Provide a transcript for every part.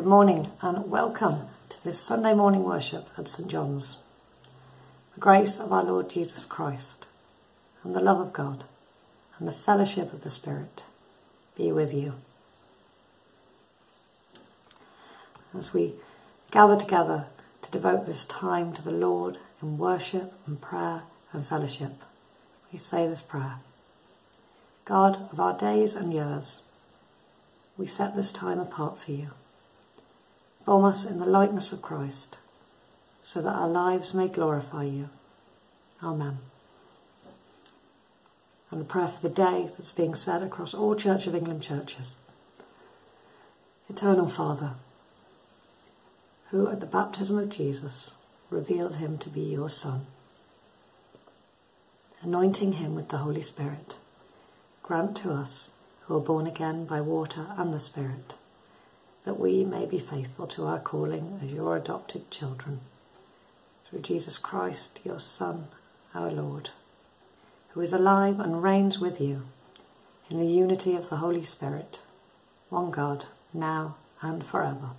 Good morning and welcome to this Sunday morning worship at St John's. The grace of our Lord Jesus Christ and the love of God and the fellowship of the Spirit be with you. As we gather together to devote this time to the Lord in worship and prayer and fellowship, we say this prayer. God of our days and years, we set this time apart for you. Form us in the likeness of Christ, so that our lives may glorify you. Amen. And the prayer for the day that's being said across all Church of England churches. Eternal Father, who at the baptism of Jesus revealed him to be your Son, anointing him with the Holy Spirit, grant to us who are born again by water and the Spirit that we may be faithful to our calling as your adopted children. Through Jesus Christ, your Son, our Lord, who is alive and reigns with you in the unity of the Holy Spirit, one God, now and forever.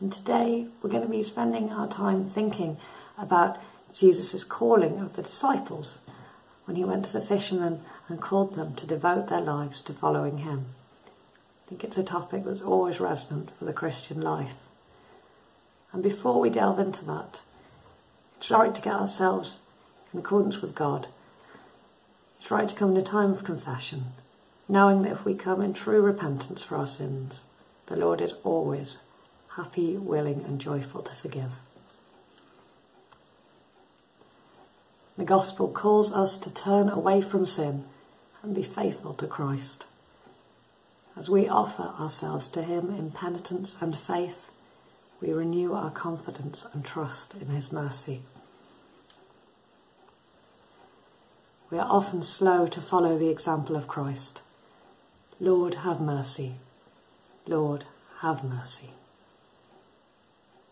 And today we're going to be spending our time thinking about Jesus' calling of the disciples when he went to the fishermen and called them to devote their lives to following him think it's a topic that's always resonant for the Christian life. And before we delve into that, it's right to get ourselves in accordance with God. It's right to come in a time of confession, knowing that if we come in true repentance for our sins, the Lord is always happy, willing, and joyful to forgive. The Gospel calls us to turn away from sin and be faithful to Christ. As we offer ourselves to Him in penitence and faith, we renew our confidence and trust in His mercy. We are often slow to follow the example of Christ. Lord, have mercy. Lord, have mercy.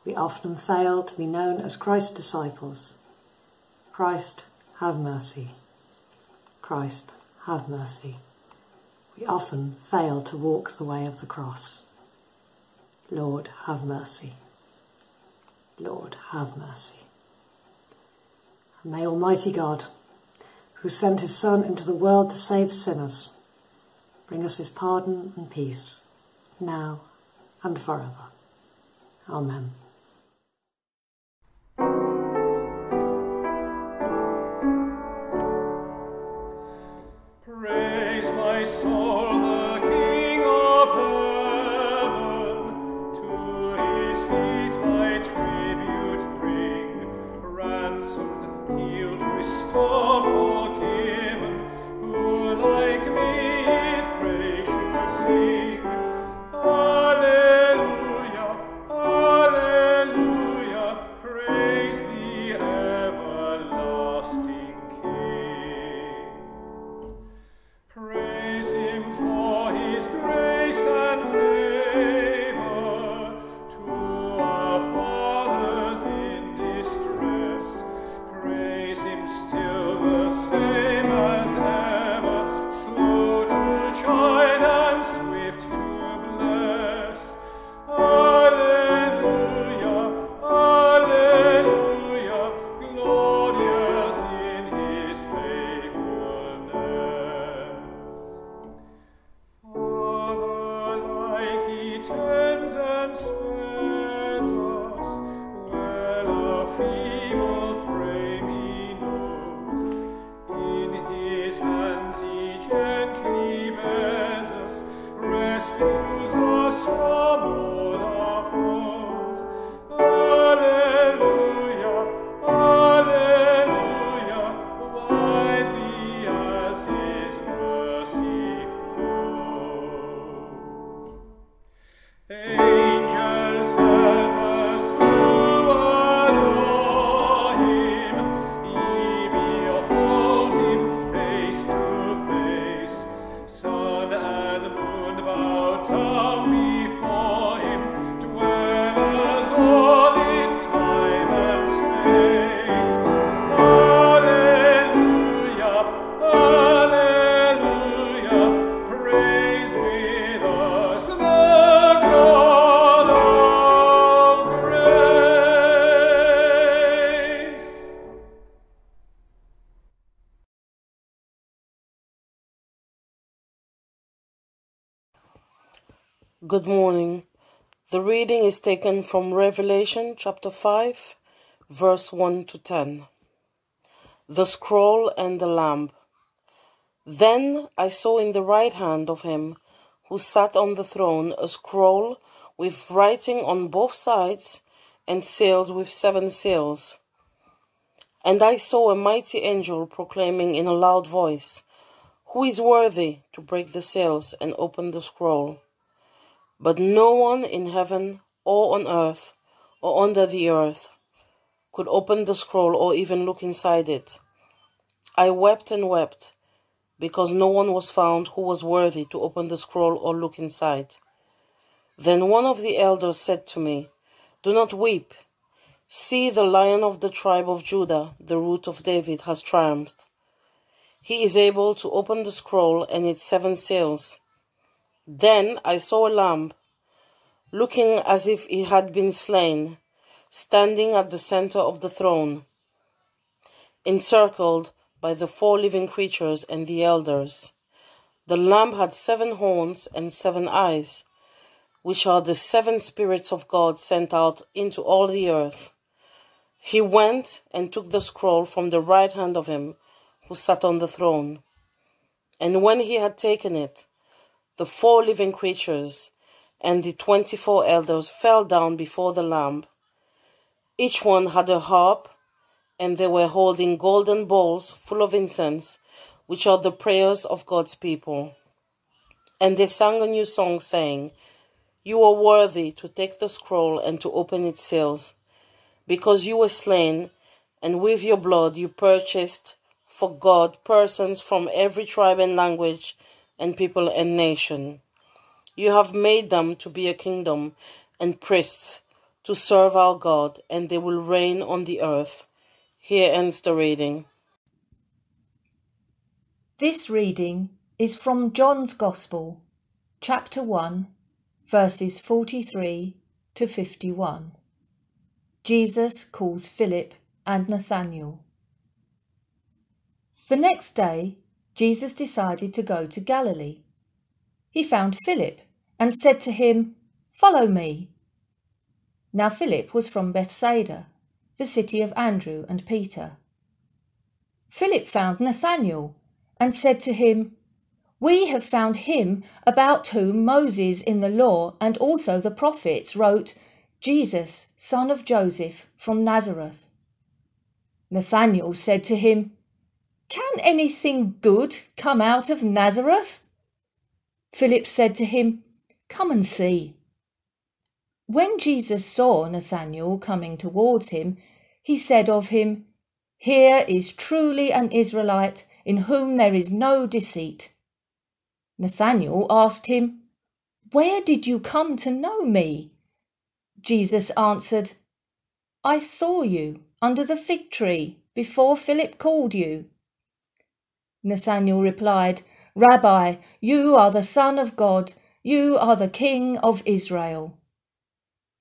We often fail to be known as Christ's disciples. Christ, have mercy. Christ, have mercy often fail to walk the way of the cross. Lord, have mercy. Lord, have mercy. And may Almighty God, who sent his Son into the world to save sinners, bring us his pardon and peace, now and forever. Amen. Reading is taken from Revelation chapter 5, verse 1 to 10. The scroll and the lamb. Then I saw in the right hand of him who sat on the throne a scroll with writing on both sides and sealed with seven seals. And I saw a mighty angel proclaiming in a loud voice, Who is worthy to break the seals and open the scroll? But no one in heaven or on earth or under the earth could open the scroll or even look inside it. I wept and wept because no one was found who was worthy to open the scroll or look inside. Then one of the elders said to me, Do not weep. See, the lion of the tribe of Judah, the root of David, has triumphed. He is able to open the scroll and its seven seals. Then I saw a lamb, looking as if he had been slain, standing at the center of the throne, encircled by the four living creatures and the elders. The lamb had seven horns and seven eyes, which are the seven spirits of God sent out into all the earth. He went and took the scroll from the right hand of him who sat on the throne. And when he had taken it, the four living creatures and the twenty four elders fell down before the Lamb. Each one had a harp, and they were holding golden bowls full of incense, which are the prayers of God's people. And they sang a new song, saying, You are worthy to take the scroll and to open its seals, because you were slain, and with your blood you purchased for God persons from every tribe and language and people and nation. You have made them to be a kingdom and priests to serve our God, and they will reign on the earth. Here ends the reading. This reading is from John's Gospel, chapter 1, verses 43 to 51. Jesus calls Philip and Nathanael. The next day, Jesus decided to go to Galilee. He found Philip and said to him, Follow me. Now Philip was from Bethsaida, the city of Andrew and Peter. Philip found Nathanael and said to him, We have found him about whom Moses in the law and also the prophets wrote, Jesus, son of Joseph from Nazareth. Nathanael said to him, can anything good come out of Nazareth? Philip said to him, Come and see. When Jesus saw Nathanael coming towards him, he said of him, Here is truly an Israelite in whom there is no deceit. Nathanael asked him, Where did you come to know me? Jesus answered, I saw you under the fig tree before Philip called you. Nathanael replied, Rabbi, you are the Son of God, you are the King of Israel.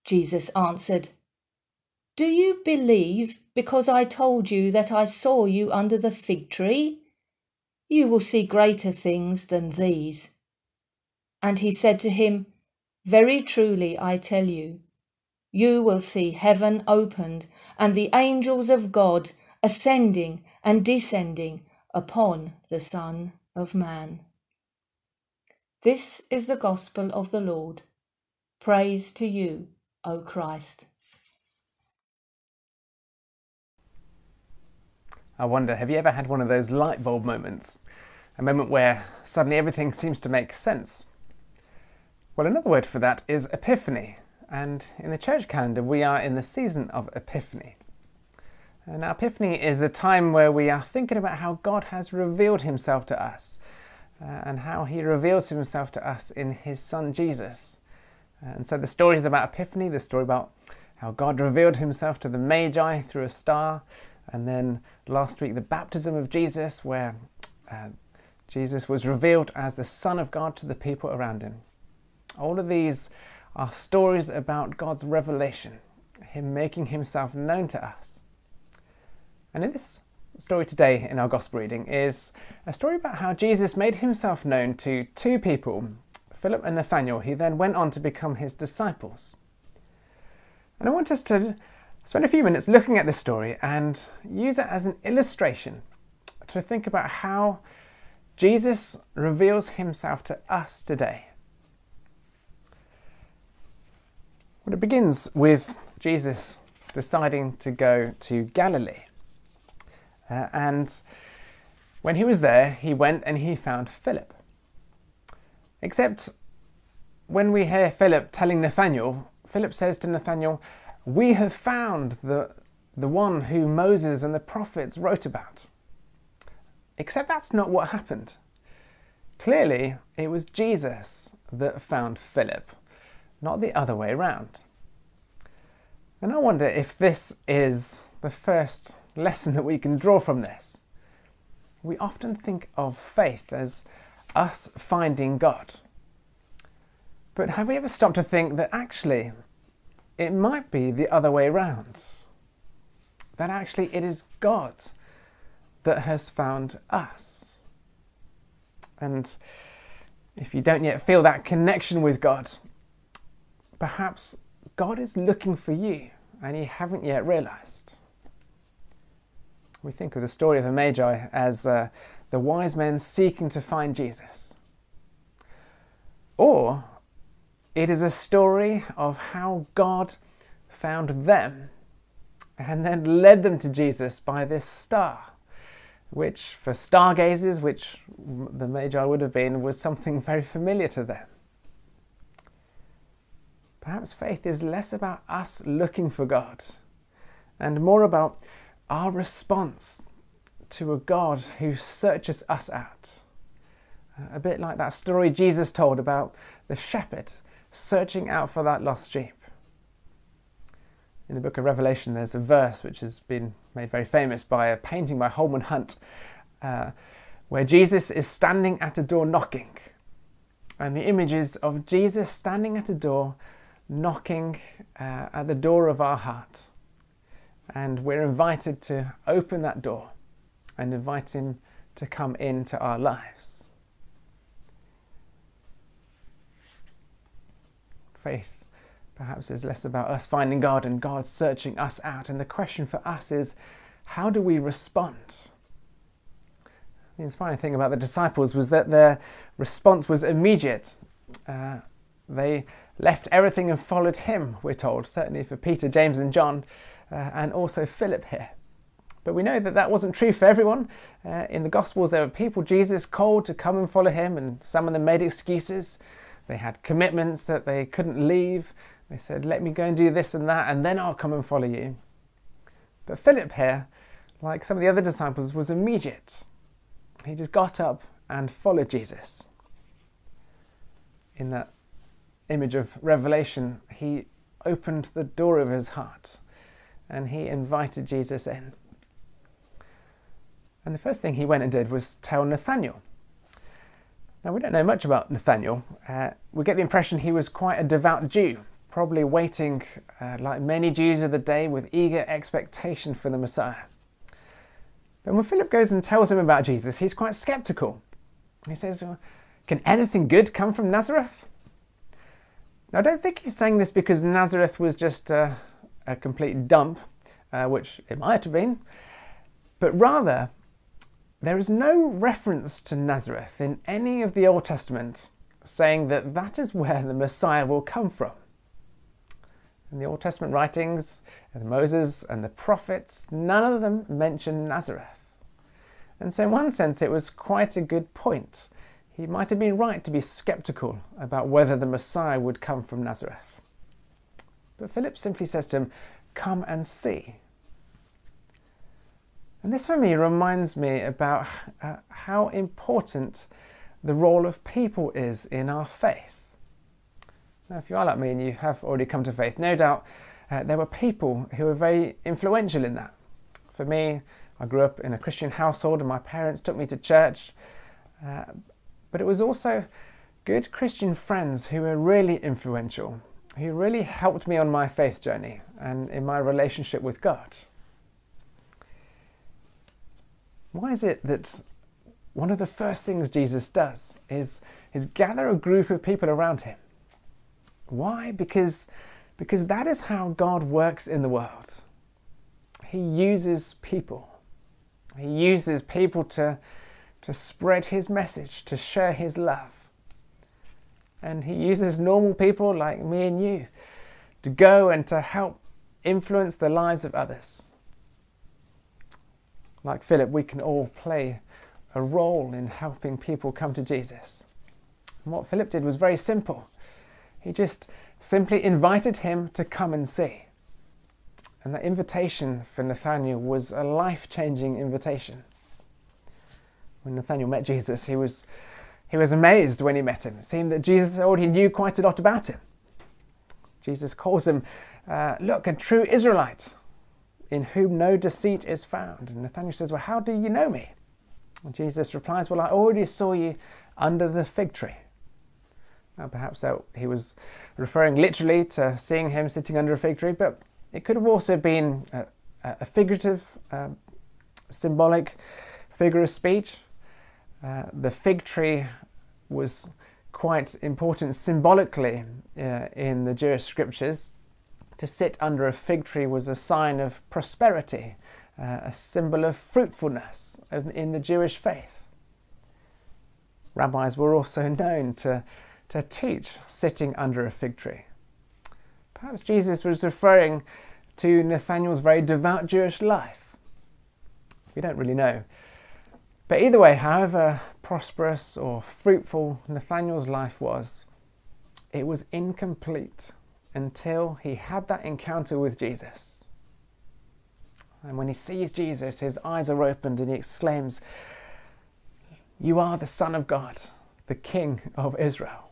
Jesus answered, Do you believe because I told you that I saw you under the fig tree? You will see greater things than these. And he said to him, Very truly I tell you, you will see heaven opened and the angels of God ascending and descending upon the Son of Man. This is the gospel of the Lord. Praise to you, O Christ. I wonder, have you ever had one of those light bulb moments? A moment where suddenly everything seems to make sense? Well, another word for that is epiphany, and in the church calendar we are in the season of Epiphany. Now, Epiphany is a time where we are thinking about how God has revealed himself to us uh, and how he reveals himself to us in his son Jesus. And so the story is about Epiphany, the story about how God revealed himself to the Magi through a star, and then last week the baptism of Jesus, where uh, Jesus was revealed as the Son of God to the people around him. All of these are stories about God's revelation, Him making Himself known to us. And in this story today in our gospel reading is a story about how Jesus made himself known to two people Philip and Nathanael, he then went on to become his disciples. And I want us to spend a few minutes looking at this story and use it as an illustration to think about how Jesus reveals himself to us today. Well, it begins with Jesus deciding to go to Galilee. Uh, and when he was there, he went and he found Philip. Except when we hear Philip telling Nathanael, Philip says to Nathanael, We have found the, the one who Moses and the prophets wrote about. Except that's not what happened. Clearly, it was Jesus that found Philip, not the other way around. And I wonder if this is the first lesson that we can draw from this. We often think of faith as us finding God. But have we ever stopped to think that actually it might be the other way around? That actually it is God that has found us. And if you don't yet feel that connection with God, perhaps God is looking for you and you haven't yet realized. We think of the story of the Magi as uh, the wise men seeking to find Jesus. Or it is a story of how God found them and then led them to Jesus by this star, which for stargazers, which the Magi would have been, was something very familiar to them. Perhaps faith is less about us looking for God and more about our response to a God who searches us out. A bit like that story Jesus told about the shepherd searching out for that lost sheep. In the book of Revelation, there's a verse which has been made very famous by a painting by Holman Hunt, uh, where Jesus is standing at a door knocking. And the image is of Jesus standing at a door, knocking uh, at the door of our heart. And we're invited to open that door and invite Him to come into our lives. Faith perhaps is less about us finding God and God searching us out. And the question for us is how do we respond? The inspiring thing about the disciples was that their response was immediate. Uh, they left everything and followed him, we're told, certainly for Peter, James, and John, uh, and also Philip here. But we know that that wasn't true for everyone. Uh, in the Gospels, there were people Jesus called to come and follow him, and some of them made excuses. They had commitments that they couldn't leave. They said, Let me go and do this and that, and then I'll come and follow you. But Philip here, like some of the other disciples, was immediate. He just got up and followed Jesus. In that image of Revelation, he opened the door of his heart and he invited Jesus in. And the first thing he went and did was tell Nathanael. Now, we don't know much about Nathanael. Uh, we get the impression he was quite a devout Jew, probably waiting, uh, like many Jews of the day, with eager expectation for the Messiah. But when Philip goes and tells him about Jesus, he's quite skeptical. He says, well, Can anything good come from Nazareth? Now, I don't think he's saying this because Nazareth was just a, a complete dump, uh, which it might have been, but rather there is no reference to Nazareth in any of the Old Testament saying that that is where the Messiah will come from. In the Old Testament writings, and Moses and the prophets, none of them mention Nazareth. And so, in one sense, it was quite a good point. He might have been right to be skeptical about whether the Messiah would come from Nazareth. But Philip simply says to him, Come and see. And this for me reminds me about uh, how important the role of people is in our faith. Now, if you are like me and you have already come to faith, no doubt uh, there were people who were very influential in that. For me, I grew up in a Christian household and my parents took me to church. Uh, but it was also good Christian friends who were really influential, who really helped me on my faith journey and in my relationship with God. Why is it that one of the first things Jesus does is, is gather a group of people around him. Why? Because, because that is how God works in the world. He uses people. He uses people to, to spread his message, to share his love. And he uses normal people like me and you to go and to help influence the lives of others. Like Philip, we can all play a role in helping people come to Jesus. And what Philip did was very simple. He just simply invited him to come and see. And that invitation for Nathanael was a life changing invitation. When Nathanael met Jesus, he was, he was amazed when he met him. It seemed that Jesus already knew quite a lot about him. Jesus calls him, uh, Look, a true Israelite in whom no deceit is found. And Nathanael says, Well, how do you know me? And Jesus replies, Well, I already saw you under the fig tree. Now, perhaps that he was referring literally to seeing him sitting under a fig tree, but it could have also been a, a figurative, uh, symbolic figure of speech. Uh, the fig tree was quite important symbolically uh, in the Jewish scriptures. To sit under a fig tree was a sign of prosperity, uh, a symbol of fruitfulness in the Jewish faith. Rabbis were also known to, to teach sitting under a fig tree. Perhaps Jesus was referring to Nathanael's very devout Jewish life. We don't really know. But either way, however prosperous or fruitful Nathanael's life was, it was incomplete until he had that encounter with Jesus. And when he sees Jesus, his eyes are opened and he exclaims, You are the Son of God, the King of Israel.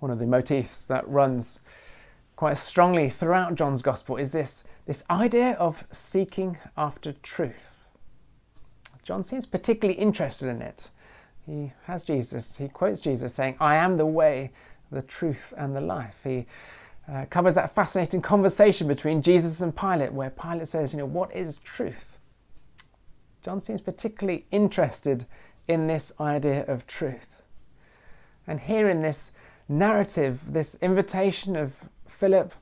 One of the motifs that runs quite strongly throughout John's Gospel is this, this idea of seeking after truth. John seems particularly interested in it. He has Jesus, he quotes Jesus saying, I am the way, the truth, and the life. He uh, covers that fascinating conversation between Jesus and Pilate, where Pilate says, You know, what is truth? John seems particularly interested in this idea of truth. And here in this narrative, this invitation of Philip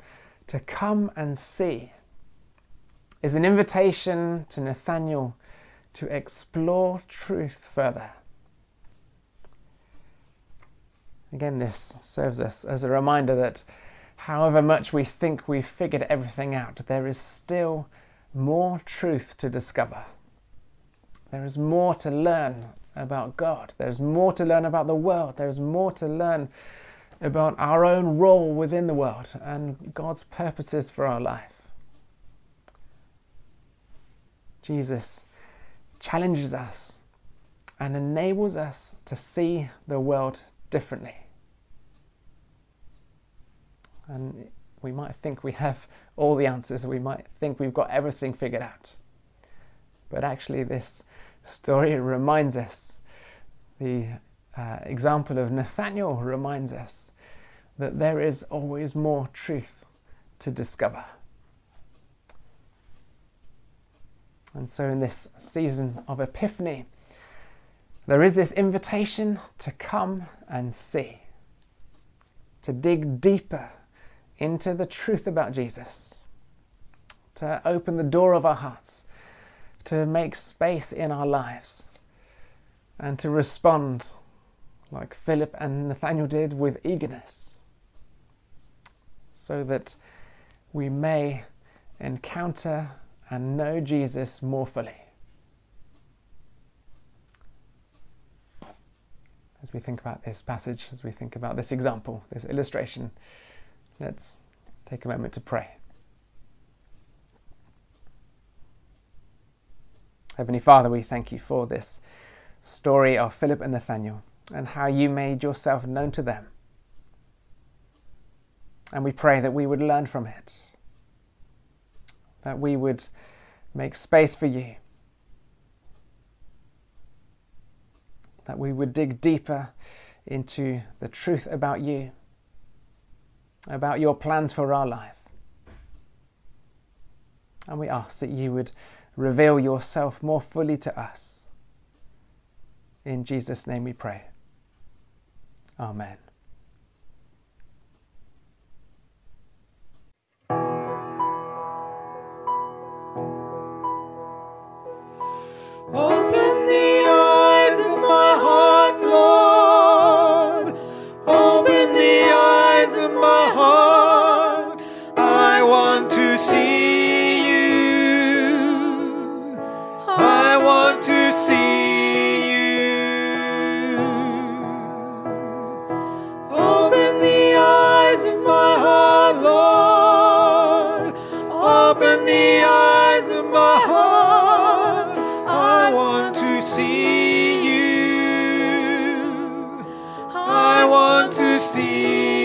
to come and see, is an invitation to Nathanael to explore truth further. Again, this serves us as a reminder that however much we think we've figured everything out, there is still more truth to discover. There is more to learn about God. There's more to learn about the world. There's more to learn about our own role within the world and God's purposes for our life. Jesus challenges us and enables us to see the world differently. And we might think we have all the answers, we might think we've got everything figured out. But actually, this story reminds us, the uh, example of Nathanael reminds us that there is always more truth to discover. And so, in this season of Epiphany, there is this invitation to come and see, to dig deeper into the truth about Jesus, to open the door of our hearts, to make space in our lives, and to respond like Philip and Nathanael did with eagerness, so that we may encounter and know Jesus more fully. As we think about this passage, as we think about this example, this illustration, let's take a moment to pray. Heavenly Father, we thank you for this story of Philip and Nathanael and how you made yourself known to them. And we pray that we would learn from it that we would make space for you, that we would dig deeper into the truth about you, about your plans for our life. And we ask that you would reveal yourself more fully to us. In Jesus' name we pray. Amen. See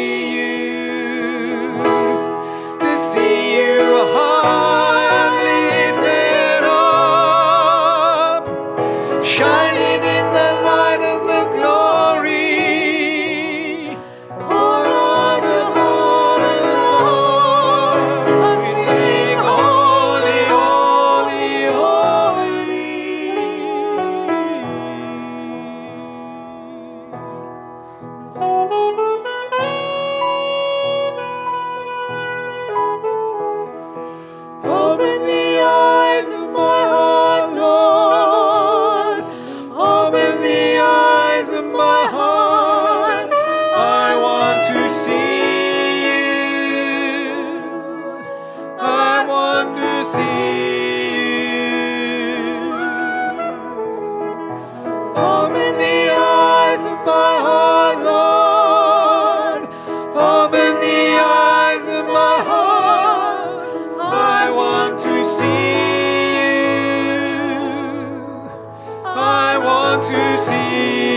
I want to see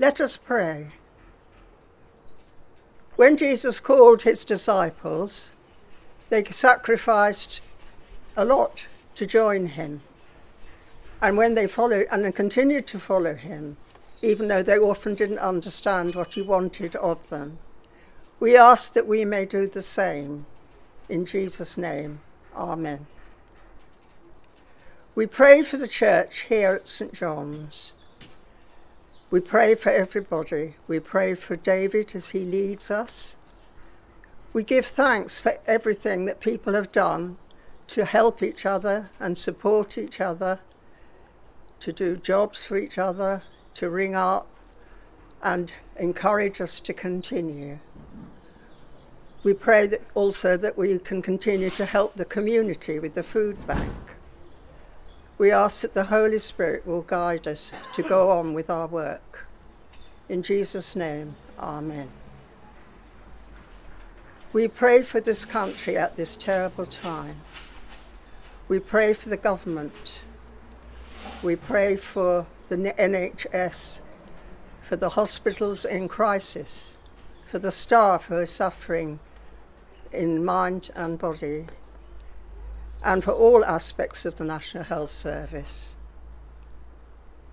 Let us pray. When Jesus called his disciples, they sacrificed a lot to join him. And when they followed and continued to follow him, even though they often didn't understand what he wanted of them, we ask that we may do the same. In Jesus' name, Amen. We pray for the church here at St. John's. We pray for everybody. We pray for David as he leads us. We give thanks for everything that people have done to help each other and support each other, to do jobs for each other, to ring up and encourage us to continue. We pray that also that we can continue to help the community with the food bank. We ask that the Holy Spirit will guide us to go on with our work. In Jesus' name, Amen. We pray for this country at this terrible time. We pray for the government. We pray for the NHS, for the hospitals in crisis, for the staff who are suffering in mind and body. And for all aspects of the National Health Service.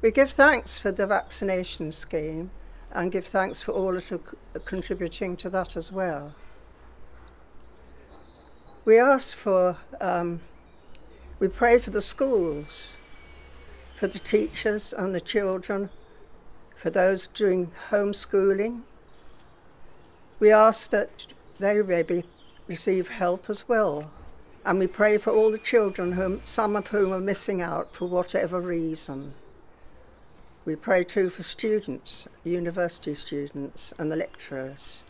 We give thanks for the vaccination scheme and give thanks for all that are contributing to that as well. We ask for, um, we pray for the schools, for the teachers and the children, for those doing homeschooling. We ask that they maybe receive help as well. And we pray for all the children, whom, some of whom are missing out for whatever reason. We pray too for students, university students, and the lecturers.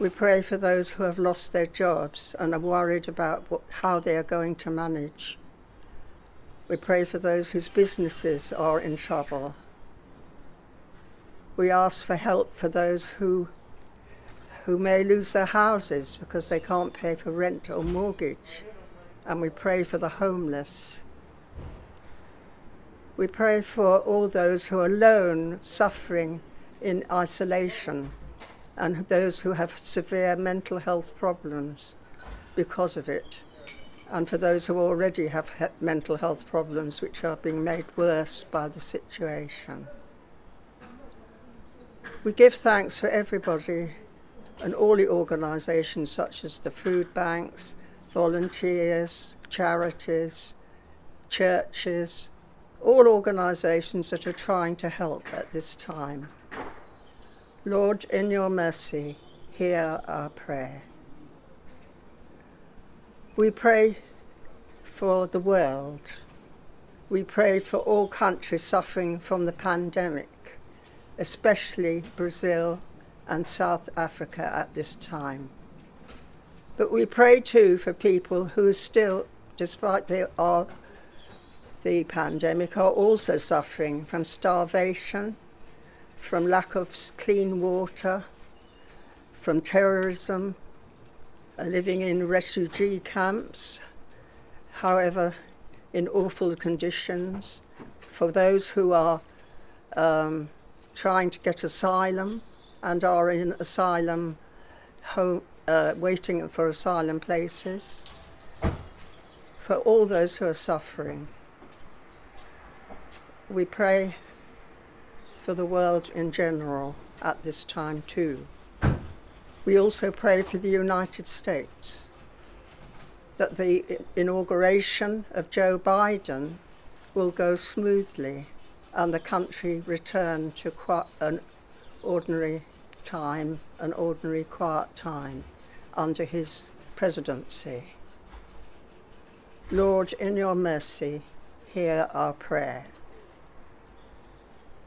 We pray for those who have lost their jobs and are worried about what, how they are going to manage. We pray for those whose businesses are in trouble. We ask for help for those who, who may lose their houses because they can't pay for rent or mortgage. And we pray for the homeless. We pray for all those who are alone, suffering in isolation, and those who have severe mental health problems because of it, and for those who already have he- mental health problems which are being made worse by the situation. We give thanks for everybody and all the organisations such as the food banks, volunteers, charities, churches, all organisations that are trying to help at this time. Lord, in your mercy, hear our prayer. We pray for the world. We pray for all countries suffering from the pandemic, especially Brazil and South Africa at this time. But we pray too for people who still, despite they are the pandemic, are also suffering from starvation, from lack of clean water, from terrorism, uh, living in refugee camps, however, in awful conditions, for those who are um, trying to get asylum and are in asylum home, uh, waiting for asylum places, for all those who are suffering. We pray for the world in general at this time too. We also pray for the United States that the inauguration of Joe Biden will go smoothly and the country return to an ordinary time, an ordinary quiet time under his presidency. Lord, in your mercy, hear our prayer.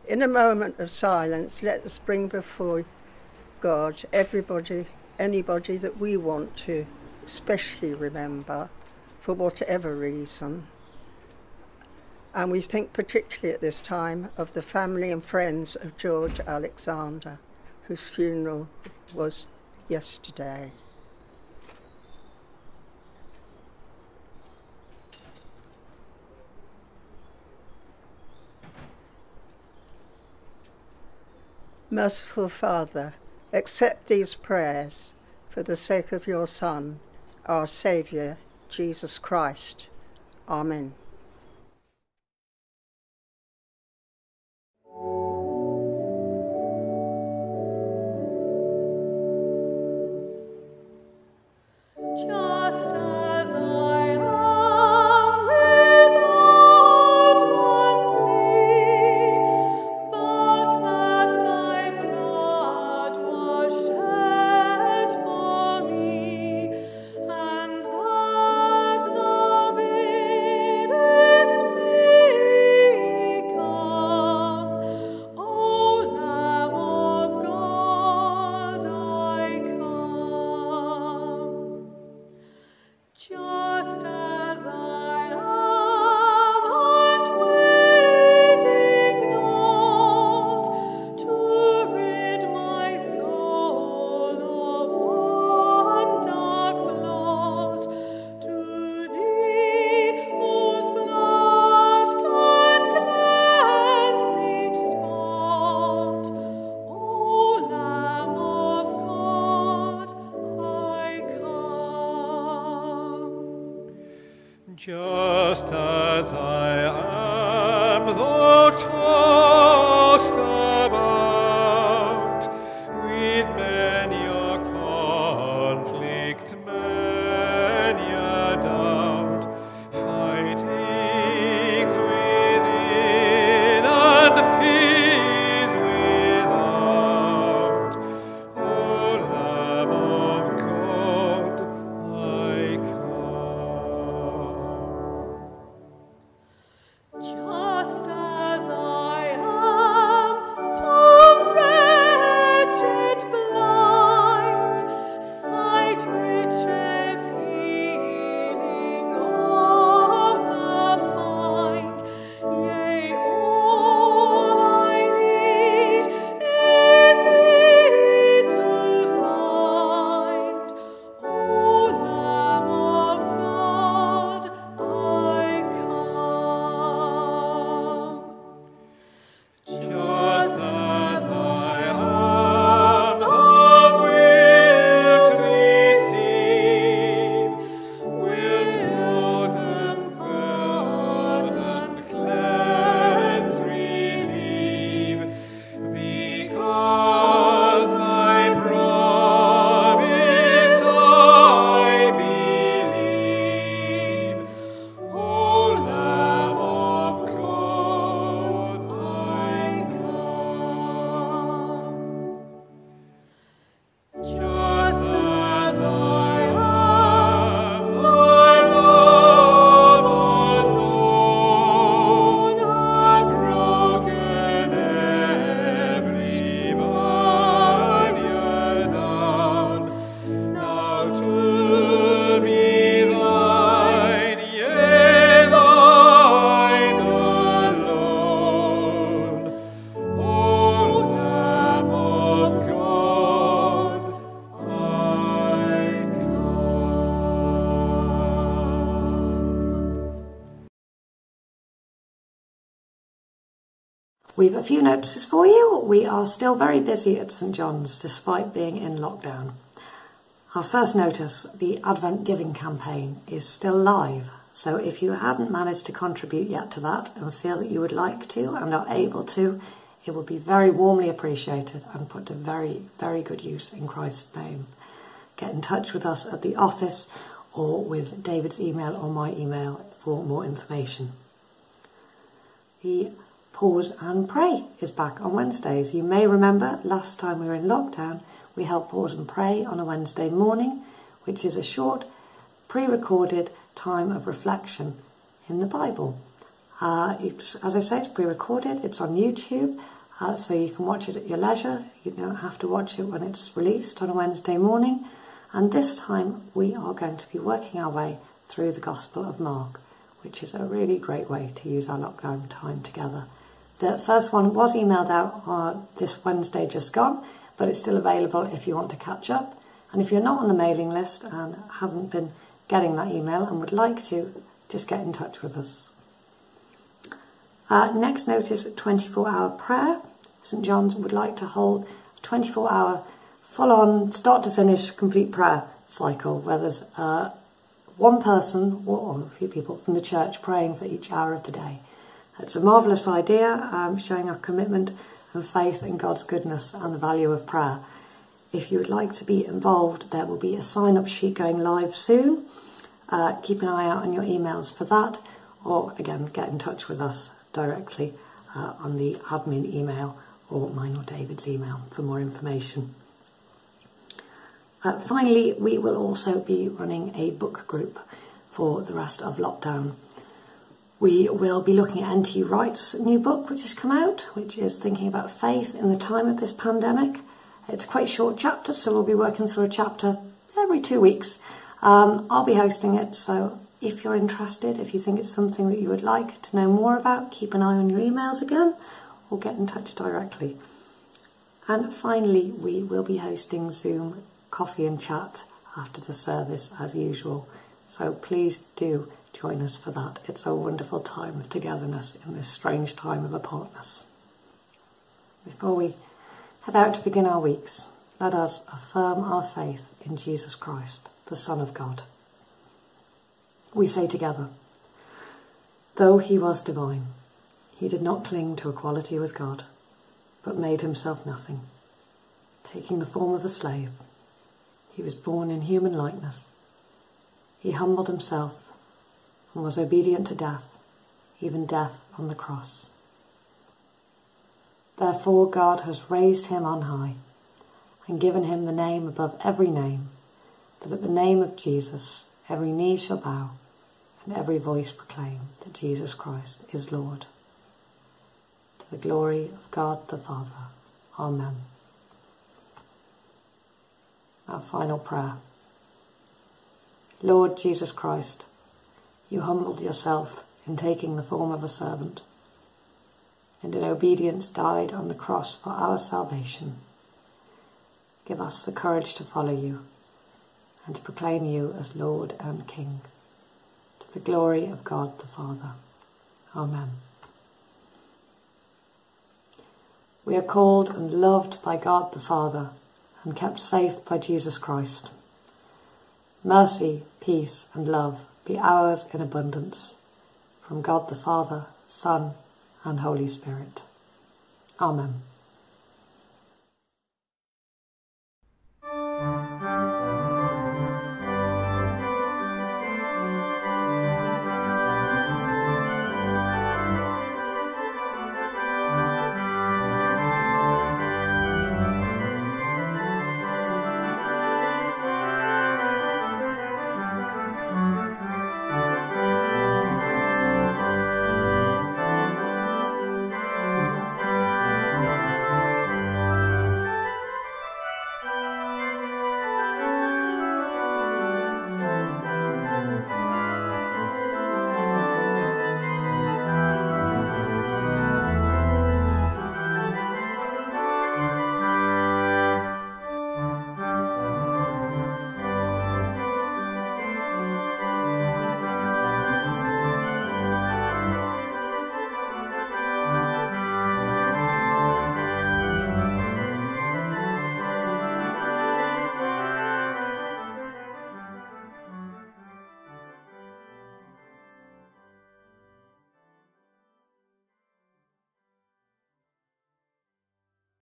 In a moment of silence, let us bring before God everybody, anybody that we want to especially remember for whatever reason. And we think particularly at this time of the family and friends of George Alexander, whose funeral was yesterday. Merciful Father, accept these prayers for the sake of your Son, our Saviour, Jesus Christ. Amen. We've a few notices for you. We are still very busy at St John's despite being in lockdown. Our first notice, the Advent Giving campaign, is still live. So if you haven't managed to contribute yet to that and feel that you would like to and are able to, it will be very warmly appreciated and put to very, very good use in Christ's name. Get in touch with us at the office or with David's email or my email for more information. The Pause and Pray is back on Wednesdays. You may remember last time we were in lockdown, we held Pause and Pray on a Wednesday morning, which is a short, pre recorded time of reflection in the Bible. Uh, as I say, it's pre recorded, it's on YouTube, uh, so you can watch it at your leisure. You don't have to watch it when it's released on a Wednesday morning. And this time we are going to be working our way through the Gospel of Mark, which is a really great way to use our lockdown time together. The first one was emailed out uh, this Wednesday just gone, but it's still available if you want to catch up. And if you're not on the mailing list and haven't been getting that email and would like to, just get in touch with us. Uh, next notice 24 hour prayer. St John's would like to hold a 24 hour full on, start to finish, complete prayer cycle where there's uh, one person or a few people from the church praying for each hour of the day. It's a marvellous idea, um, showing our commitment and faith in God's goodness and the value of prayer. If you would like to be involved, there will be a sign up sheet going live soon. Uh, keep an eye out on your emails for that, or again, get in touch with us directly uh, on the admin email or mine or David's email for more information. Uh, finally, we will also be running a book group for the rest of lockdown. We will be looking at N.T. Wright's new book, which has come out, which is thinking about faith in the time of this pandemic. It's quite short chapters, so we'll be working through a chapter every two weeks. Um, I'll be hosting it, so if you're interested, if you think it's something that you would like to know more about, keep an eye on your emails again or get in touch directly. And finally, we will be hosting Zoom coffee and chat after the service as usual. So please do join us for that. It's a wonderful time of togetherness in this strange time of apartness. Before we head out to begin our weeks, let us affirm our faith in Jesus Christ, the Son of God. We say together, Though he was divine, he did not cling to equality with God, but made himself nothing, taking the form of a slave. He was born in human likeness. He humbled himself and was obedient to death, even death on the cross. Therefore, God has raised him on high and given him the name above every name, that at the name of Jesus every knee shall bow and every voice proclaim that Jesus Christ is Lord. To the glory of God the Father. Amen. Our final prayer. Lord Jesus Christ, you humbled yourself in taking the form of a servant, and in obedience died on the cross for our salvation. Give us the courage to follow you and to proclaim you as Lord and King, to the glory of God the Father. Amen. We are called and loved by God the Father and kept safe by Jesus Christ. Mercy, peace, and love be ours in abundance from God the Father, Son, and Holy Spirit. Amen.